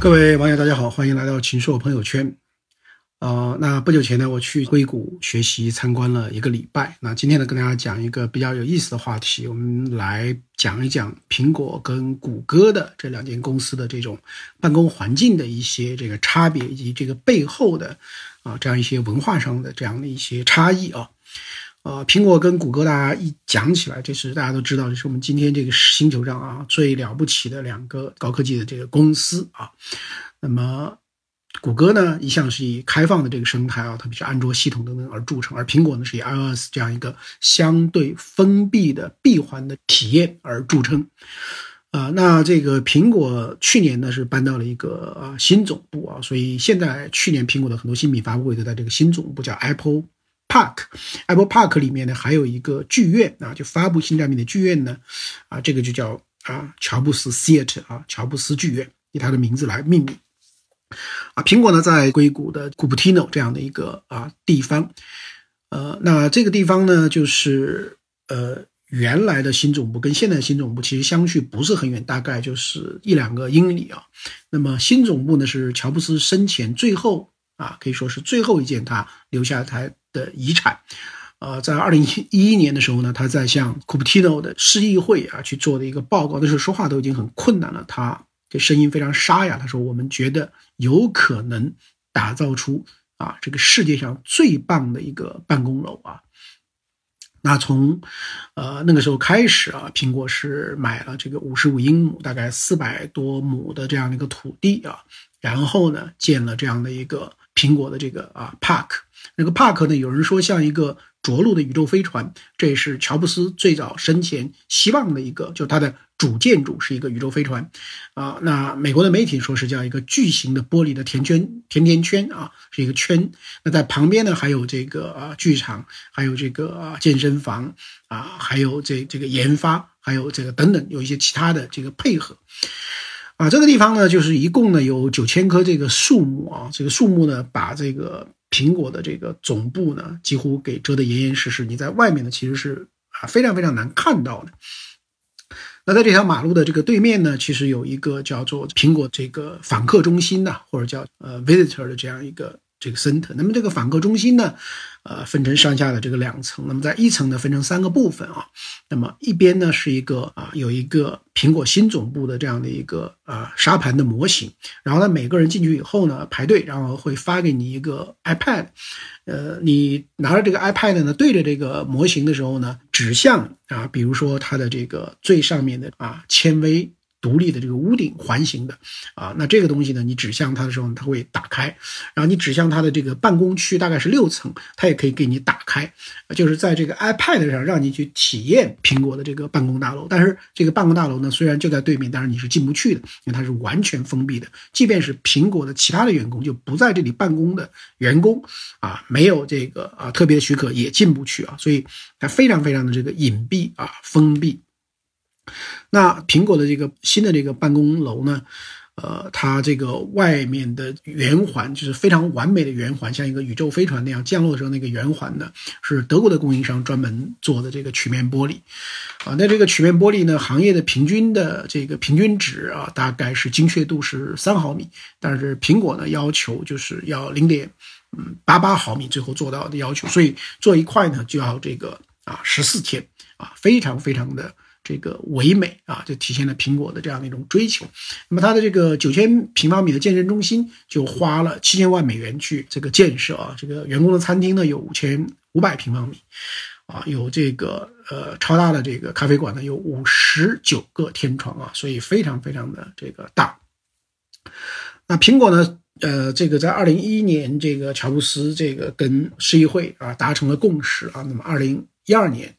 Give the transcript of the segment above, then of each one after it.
各位网友，大家好，欢迎来到秦朔朋友圈。呃，那不久前呢，我去硅谷学习参观了一个礼拜。那今天呢，跟大家讲一个比较有意思的话题，我们来讲一讲苹果跟谷歌的这两间公司的这种办公环境的一些这个差别，以及这个背后的啊这样一些文化上的这样的一些差异啊。呃，苹果跟谷歌，大家一讲起来，这是大家都知道，这是我们今天这个星球上啊最了不起的两个高科技的这个公司啊。那么，谷歌呢一向是以开放的这个生态啊，特别是安卓系统等等而著称，而苹果呢是以 iOS 这样一个相对封闭的闭环的体验而著称。啊，那这个苹果去年呢是搬到了一个啊新总部啊，所以现在去年苹果的很多新品发布会都在这个新总部叫 Apple。Park，Apple Park 里面呢还有一个剧院啊，就发布新产品的剧院呢，啊，这个就叫啊乔布斯 Theater 啊，乔布斯剧院以他的名字来命名。啊，苹果呢在硅谷的 Cupertino 这样的一个啊地方，呃，那这个地方呢就是呃原来的新总部跟现在的新总部其实相距不是很远，大概就是一两个英里啊。那么新总部呢是乔布斯生前最后。啊，可以说是最后一件他留下他的遗产。呃，在二零一一年的时候呢，他在向库 t 蒂诺的市议会啊去做的一个报告，那时候说话都已经很困难了，他这声音非常沙哑。他说：“我们觉得有可能打造出啊这个世界上最棒的一个办公楼啊。”那从呃那个时候开始啊，苹果是买了这个五十五英亩，大概四百多亩的这样的一个土地啊，然后呢建了这样的一个。苹果的这个啊，Park，那个帕克呢，有人说像一个着陆的宇宙飞船，这也是乔布斯最早生前希望的一个，就它的主建筑是一个宇宙飞船，啊，那美国的媒体说是叫一个巨型的玻璃的甜圈甜甜圈啊，是一个圈，那在旁边呢还有这个啊剧场，还有这个啊健身房啊，还有这这个研发，还有这个等等，有一些其他的这个配合。啊，这个地方呢，就是一共呢有九千棵这个树木啊，这个树木呢，把这个苹果的这个总部呢，几乎给遮得严严实实。你在外面呢，其实是啊非常非常难看到的。那在这条马路的这个对面呢，其实有一个叫做苹果这个访客中心呐，或者叫呃 visitor 的这样一个。这个 center，那么这个访客中心呢，呃，分成上下的这个两层。那么在一层呢，分成三个部分啊。那么一边呢是一个啊，有一个苹果新总部的这样的一个啊沙盘的模型。然后呢，每个人进去以后呢，排队，然后会发给你一个 iPad。呃，你拿着这个 iPad 呢，对着这个模型的时候呢，指向啊，比如说它的这个最上面的啊纤维。独立的这个屋顶环形的，啊，那这个东西呢，你指向它的时候，它会打开，然后你指向它的这个办公区，大概是六层，它也可以给你打开，就是在这个 iPad 上让你去体验苹果的这个办公大楼。但是这个办公大楼呢，虽然就在对面，但是你是进不去的，因为它是完全封闭的，即便是苹果的其他的员工就不在这里办公的员工，啊，没有这个啊特别的许可也进不去啊，所以它非常非常的这个隐蔽啊封闭。那苹果的这个新的这个办公楼呢，呃，它这个外面的圆环就是非常完美的圆环，像一个宇宙飞船那样降落的时候那个圆环呢，是德国的供应商专门做的这个曲面玻璃，啊，那这个曲面玻璃呢，行业的平均的这个平均值啊，大概是精确度是三毫米，但是苹果呢要求就是要零点嗯八八毫米，最后做到的要求，所以做一块呢就要这个啊十四天啊，非常非常的。这个唯美啊，就体现了苹果的这样的一种追求。那么它的这个九千平方米的健身中心就花了七千万美元去这个建设啊。这个员工的餐厅呢有五千五百平方米，啊，有这个呃超大的这个咖啡馆呢有五十九个天窗啊，所以非常非常的这个大。那苹果呢，呃，这个在二零一一年，这个乔布斯这个跟市议会啊达成了共识啊。那么二零一二年。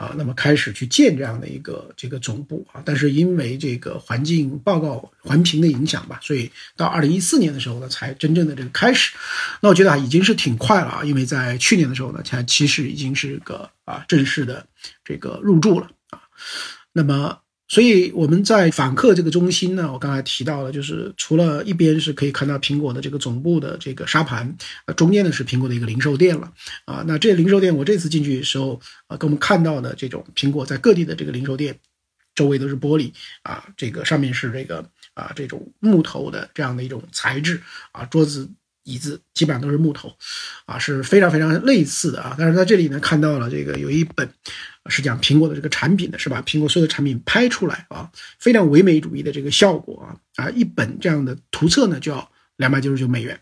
啊，那么开始去建这样的一个这个总部啊，但是因为这个环境报告环评的影响吧，所以到二零一四年的时候呢，才真正的这个开始。那我觉得啊，已经是挺快了啊，因为在去年的时候呢，才其实已经是个啊正式的这个入驻了啊。那么。所以我们在访客这个中心呢，我刚才提到了，就是除了一边是可以看到苹果的这个总部的这个沙盘，呃，中间呢是苹果的一个零售店了，啊，那这零售店我这次进去的时候，啊，跟我们看到的这种苹果在各地的这个零售店。周围都是玻璃啊，这个上面是这个啊这种木头的这样的一种材质啊，桌子椅子基本上都是木头，啊是非常非常类似的啊。但是在这里呢看到了这个有一本是讲苹果的这个产品的是吧？苹果所有的产品拍出来啊，非常唯美主义的这个效果啊啊，一本这样的图册呢就要两百九十九美元。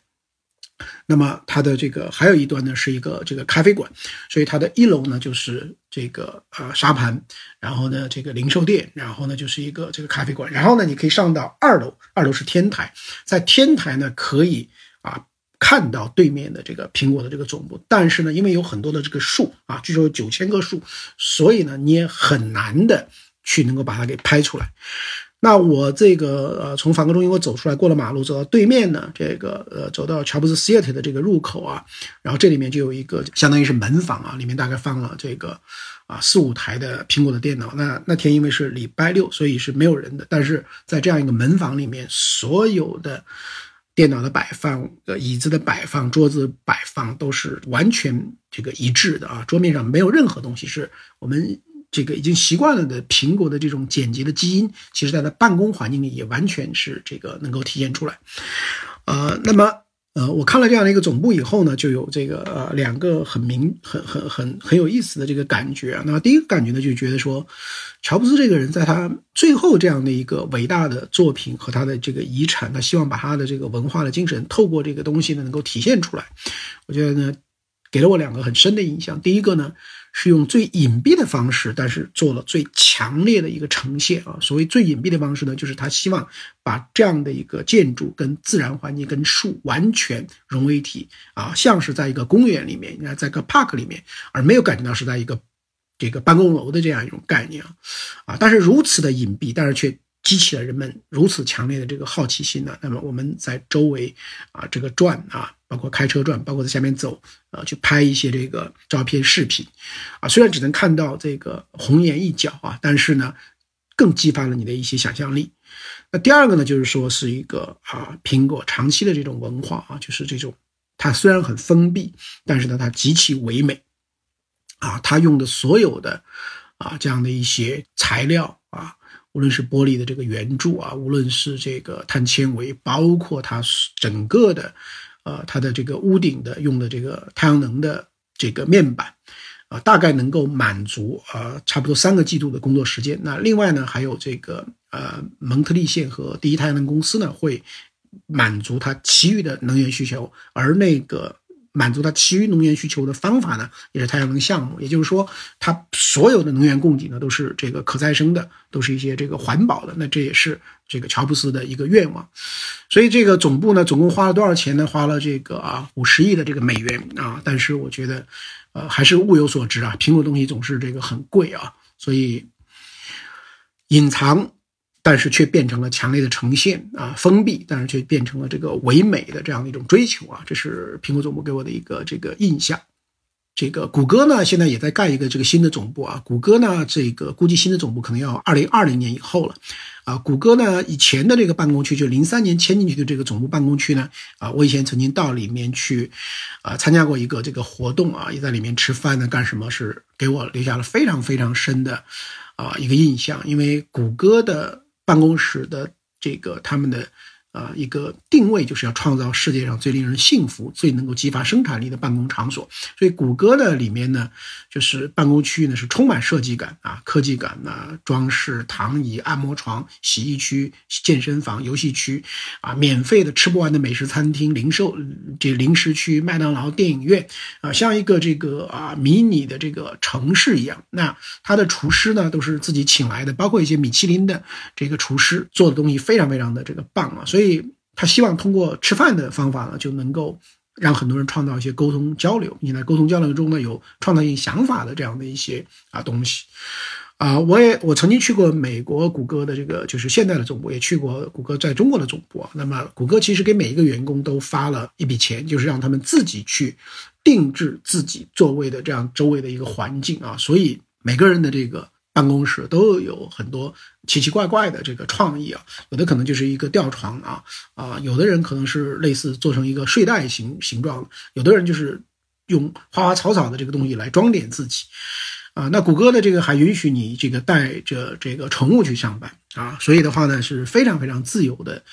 那么它的这个还有一端呢，是一个这个咖啡馆，所以它的一楼呢就是这个呃沙盘，然后呢这个零售店，然后呢就是一个这个咖啡馆，然后呢你可以上到二楼，二楼是天台，在天台呢可以啊看到对面的这个苹果的这个总部，但是呢因为有很多的这个树啊，据说有九千棵树，所以呢你也很难的去能够把它给拍出来。那我这个呃，从梵克中心我走出来，过了马路，走到对面呢，这个呃，走到乔布斯 Theater 的这个入口啊，然后这里面就有一个相当于是门房啊，里面大概放了这个啊四五台的苹果的电脑。那那天因为是礼拜六，所以是没有人的。但是在这样一个门房里面，所有的电脑的摆放、呃椅子的摆放、桌子摆放都是完全这个一致的啊，桌面上没有任何东西是我们。这个已经习惯了的苹果的这种简洁的基因，其实在它办公环境里也完全是这个能够体现出来。呃，那么呃，我看了这样的一个总部以后呢，就有这个呃两个很明很很很很有意思的这个感觉。那第一个感觉呢，就觉得说，乔布斯这个人在他最后这样的一个伟大的作品和他的这个遗产，他希望把他的这个文化的精神透过这个东西呢，能够体现出来。我觉得呢，给了我两个很深的印象。第一个呢。是用最隐蔽的方式，但是做了最强烈的一个呈现啊！所谓最隐蔽的方式呢，就是他希望把这样的一个建筑跟自然环境、跟树完全融为一体啊，像是在一个公园里面，你看在个 park 里面，而没有感觉到是在一个这个办公楼的这样一种概念啊！啊，但是如此的隐蔽，但是却。激起了人们如此强烈的这个好奇心呢？那么我们在周围啊，这个转啊，包括开车转，包括在下面走啊，去拍一些这个照片、视频啊。虽然只能看到这个红颜一角啊，但是呢，更激发了你的一些想象力。那第二个呢，就是说是一个啊，苹果长期的这种文化啊，就是这种它虽然很封闭，但是呢，它极其唯美啊，它用的所有的啊这样的一些材料啊。无论是玻璃的这个圆柱啊，无论是这个碳纤维，包括它整个的，呃，它的这个屋顶的用的这个太阳能的这个面板，啊，大概能够满足呃差不多三个季度的工作时间。那另外呢，还有这个呃蒙特利县和第一太阳能公司呢，会满足它其余的能源需求，而那个。满足它其余能源需求的方法呢，也是太阳能项目。也就是说，它所有的能源供给呢，都是这个可再生的，都是一些这个环保的。那这也是这个乔布斯的一个愿望。所以这个总部呢，总共花了多少钱呢？花了这个啊五十亿的这个美元啊。但是我觉得，呃，还是物有所值啊。苹果东西总是这个很贵啊，所以隐藏。但是却变成了强烈的呈现啊，封闭，但是却变成了这个唯美的这样的一种追求啊，这是苹果总部给我的一个这个印象。这个谷歌呢，现在也在盖一个这个新的总部啊。谷歌呢，这个估计新的总部可能要二零二零年以后了啊。谷歌呢，以前的这个办公区，就零三年迁进去的这个总部办公区呢，啊，我以前曾经到里面去啊参加过一个这个活动啊，也在里面吃饭呢，干什么是给我留下了非常非常深的啊一个印象，因为谷歌的。办公室的这个他们的。啊，一个定位就是要创造世界上最令人幸福、最能够激发生产力的办公场所。所以，谷歌的里面呢，就是办公区域呢是充满设计感啊、科技感呐，装饰、躺椅、按摩床、洗衣区、健身房、游戏区啊，免费的吃不完的美食餐厅、零售这零食区、麦当劳、电影院啊，像一个这个啊迷你的这个城市一样。那他的厨师呢都是自己请来的，包括一些米其林的这个厨师做的东西非常非常的这个棒啊，所以。所以他希望通过吃饭的方法呢，就能够让很多人创造一些沟通交流。你在沟通交流中呢，有创造性想法的这样的一些啊东西啊。我也我曾经去过美国谷歌的这个就是现在的总部，也去过谷歌在中国的总部。那么谷歌其实给每一个员工都发了一笔钱，就是让他们自己去定制自己座位的这样周围的一个环境啊。所以每个人的这个。办公室都有很多奇奇怪怪的这个创意啊，有的可能就是一个吊床啊啊，有的人可能是类似做成一个睡袋形形状，有的人就是用花花草草的这个东西来装点自己啊，那谷歌的这个还允许你这个带着这个宠物去上班啊，所以的话呢是非常非常自由的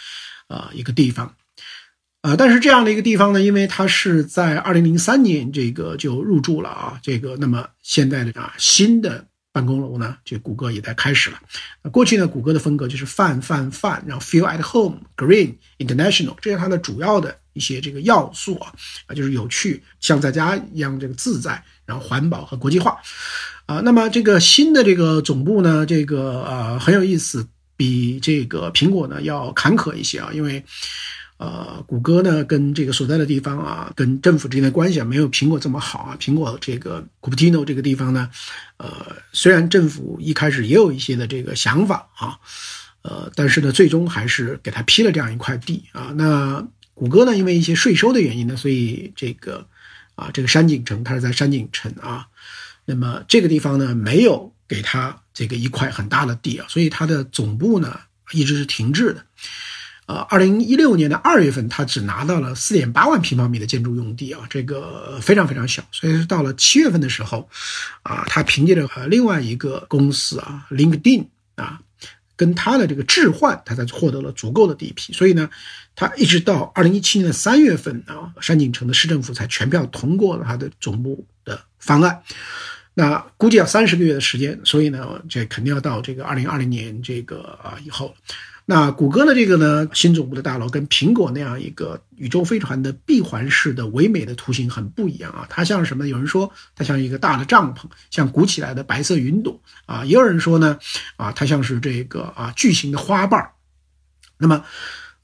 啊一个地方。呃，但是这样的一个地方呢，因为它是在二零零三年这个就入驻了啊，这个那么现在的啊新的办公楼呢，这谷歌也在开始了。过去呢，谷歌的风格就是泛泛泛，然后 feel at home、green、international，这是它的主要的一些这个要素啊，啊就是有趣，像在家一样这个自在，然后环保和国际化。啊，那么这个新的这个总部呢，这个呃很有意思，比这个苹果呢要坎坷一些啊，因为。呃，谷歌呢，跟这个所在的地方啊，跟政府之间的关系啊，没有苹果这么好啊。苹果这个 Cupertino 这个地方呢，呃，虽然政府一开始也有一些的这个想法啊，呃，但是呢，最终还是给他批了这样一块地啊。那谷歌呢，因为一些税收的原因呢，所以这个啊，这个山景城它是在山景城啊，那么这个地方呢，没有给他这个一块很大的地啊，所以它的总部呢，一直是停滞的。呃，二零一六年的二月份，他只拿到了四点八万平方米的建筑用地啊，这个非常非常小。所以到了七月份的时候，啊，他凭借着和另外一个公司啊，LinkedIn 啊，跟他的这个置换，他才获得了足够的地皮。所以呢，他一直到二零一七年的三月份啊，山景城的市政府才全票通过了他的总部的方案。那估计要三十个月的时间，所以呢，这肯定要到这个二零二零年这个啊以后。那谷歌的这个呢，新总部的大楼跟苹果那样一个宇宙飞船的闭环式的唯美的图形很不一样啊，它像什么？有人说它像一个大的帐篷，像鼓起来的白色云朵啊，也有人说呢，啊，它像是这个啊巨型的花瓣那么，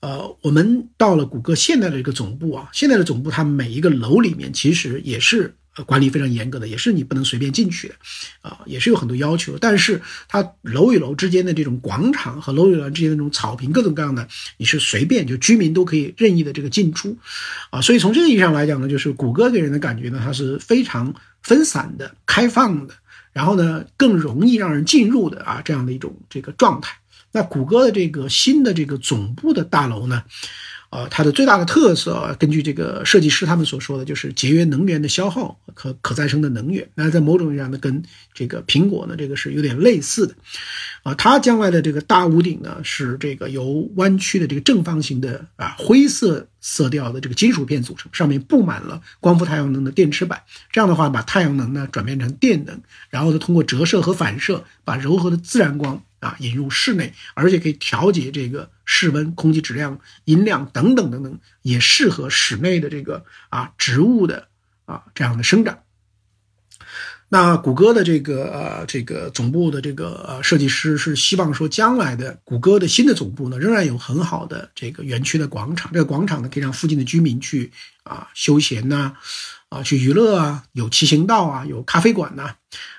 呃，我们到了谷歌现在的这个总部啊，现在的总部它每一个楼里面其实也是。管理非常严格的，也是你不能随便进去的，啊，也是有很多要求。但是它楼与楼之间的这种广场和楼与楼之间的这种草坪，各种各样的，你是随便就居民都可以任意的这个进出，啊，所以从这个意义上来讲呢，就是谷歌给人的感觉呢，它是非常分散的、开放的，然后呢更容易让人进入的啊这样的一种这个状态。那谷歌的这个新的这个总部的大楼呢？呃，它的最大的特色，根据这个设计师他们所说的，就是节约能源的消耗和可再生的能源。那在某种意义上呢，跟这个苹果呢，这个是有点类似的。啊，它将来的这个大屋顶呢，是这个由弯曲的这个正方形的啊灰色色调的这个金属片组成，上面布满了光伏太阳能的电池板。这样的话，把太阳能呢转变成电能，然后呢通过折射和反射，把柔和的自然光。啊，引入室内，而且可以调节这个室温、空气质量、音量等等等等，也适合室内的这个啊植物的啊这样的生长。那谷歌的这个这个总部的这个呃设计师是希望说，将来的谷歌的新的总部呢，仍然有很好的这个园区的广场，这个广场呢可以让附近的居民去啊休闲呐，啊去娱乐啊，有骑行道啊，有咖啡馆呐。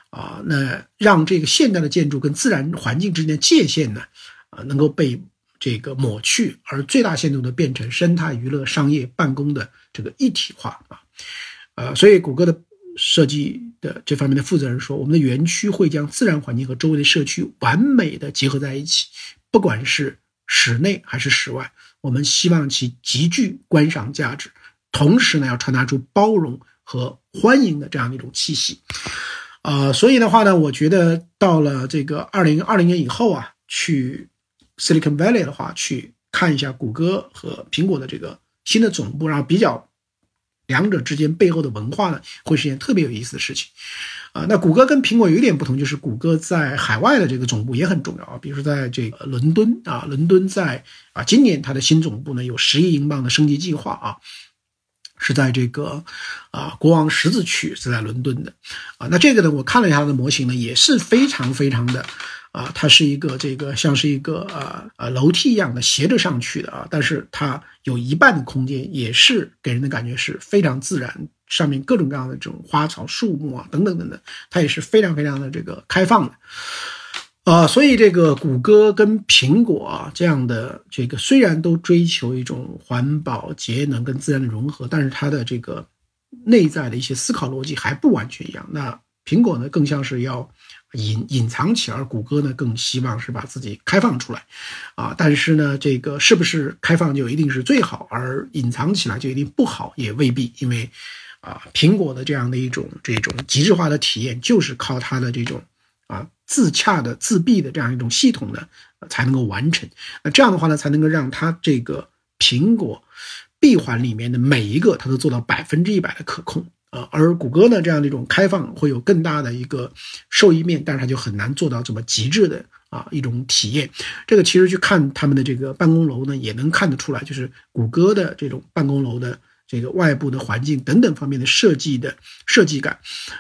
啊，那让这个现代的建筑跟自然环境之间的界限呢，啊，能够被这个抹去，而最大限度的变成生态、娱乐、商业、办公的这个一体化啊，呃，所以谷歌的设计的这方面的负责人说，我们的园区会将自然环境和周围的社区完美的结合在一起，不管是室内还是室外，我们希望其极具观赏价值，同时呢，要传达出包容和欢迎的这样的一种气息。呃，所以的话呢，我觉得到了这个二零二零年以后啊，去 Silicon Valley 的话，去看一下谷歌和苹果的这个新的总部，然后比较两者之间背后的文化呢，会是一件特别有意思的事情。啊，那谷歌跟苹果有一点不同，就是谷歌在海外的这个总部也很重要啊，比如说在这个伦敦啊，伦敦在啊，今年它的新总部呢有十亿英镑的升级计划啊。是在这个，啊，国王十字区是在伦敦的，啊，那这个呢，我看了一下它的模型呢，也是非常非常的，啊，它是一个这个像是一个呃呃楼梯一样的斜着上去的啊，但是它有一半的空间也是给人的感觉是非常自然，上面各种各样的这种花草树木啊等等等等，它也是非常非常的这个开放的。啊，所以这个谷歌跟苹果啊这样的这个虽然都追求一种环保节能跟自然的融合，但是它的这个内在的一些思考逻辑还不完全一样。那苹果呢更像是要隐隐藏起来，而谷歌呢更希望是把自己开放出来。啊，但是呢，这个是不是开放就一定是最好，而隐藏起来就一定不好也未必，因为。啊，苹果的这样的一种这种极致化的体验，就是靠它的这种啊自洽的自闭的这样一种系统呢，才能够完成。那这样的话呢，才能够让它这个苹果闭环里面的每一个，它都做到百分之一百的可控。啊，而谷歌呢，这样的一种开放会有更大的一个受益面，但是它就很难做到这么极致的啊一种体验。这个其实去看他们的这个办公楼呢，也能看得出来，就是谷歌的这种办公楼的这个外部的环境等等方面的设计的设计感，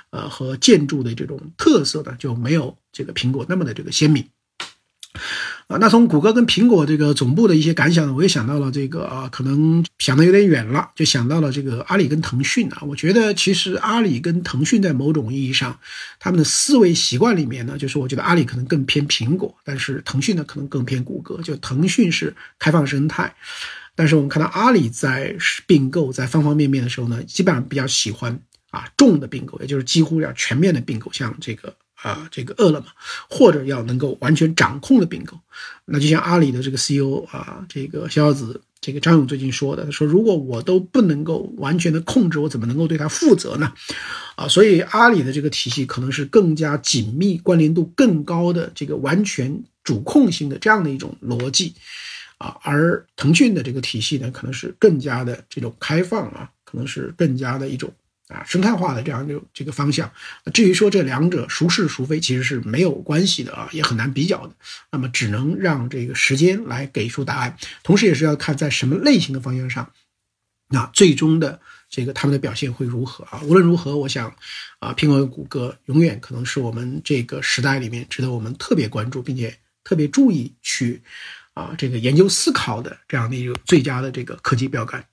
呃和建筑的这种特色呢，就没有这个苹果那么的这个鲜明。啊，那从谷歌跟苹果这个总部的一些感想呢，我也想到了这个啊，可能想的有点远了，就想到了这个阿里跟腾讯啊。我觉得其实阿里跟腾讯在某种意义上，他们的思维习惯里面呢，就是我觉得阿里可能更偏苹果，但是腾讯呢可能更偏谷歌。就腾讯是开放生态，但是我们看到阿里在并购在方方面面的时候呢，基本上比较喜欢啊重的并购，也就是几乎要全面的并购，像这个。啊，这个饿了么，或者要能够完全掌控的并购，那就像阿里的这个 CEO 啊，这个逍遥子，这个张勇最近说的，他说如果我都不能够完全的控制，我怎么能够对他负责呢？啊，所以阿里的这个体系可能是更加紧密、关联度更高的这个完全主控性的这样的一种逻辑，啊，而腾讯的这个体系呢，可能是更加的这种开放啊，可能是更加的一种。啊，生态化的这样就这个方向，至于说这两者孰是孰非，其实是没有关系的啊，也很难比较的。那么只能让这个时间来给出答案，同时也是要看在什么类型的方向上，那最终的这个他们的表现会如何啊？无论如何，我想啊，苹果、谷歌永远可能是我们这个时代里面值得我们特别关注，并且特别注意去啊这个研究思考的这样的一个最佳的这个科技标杆。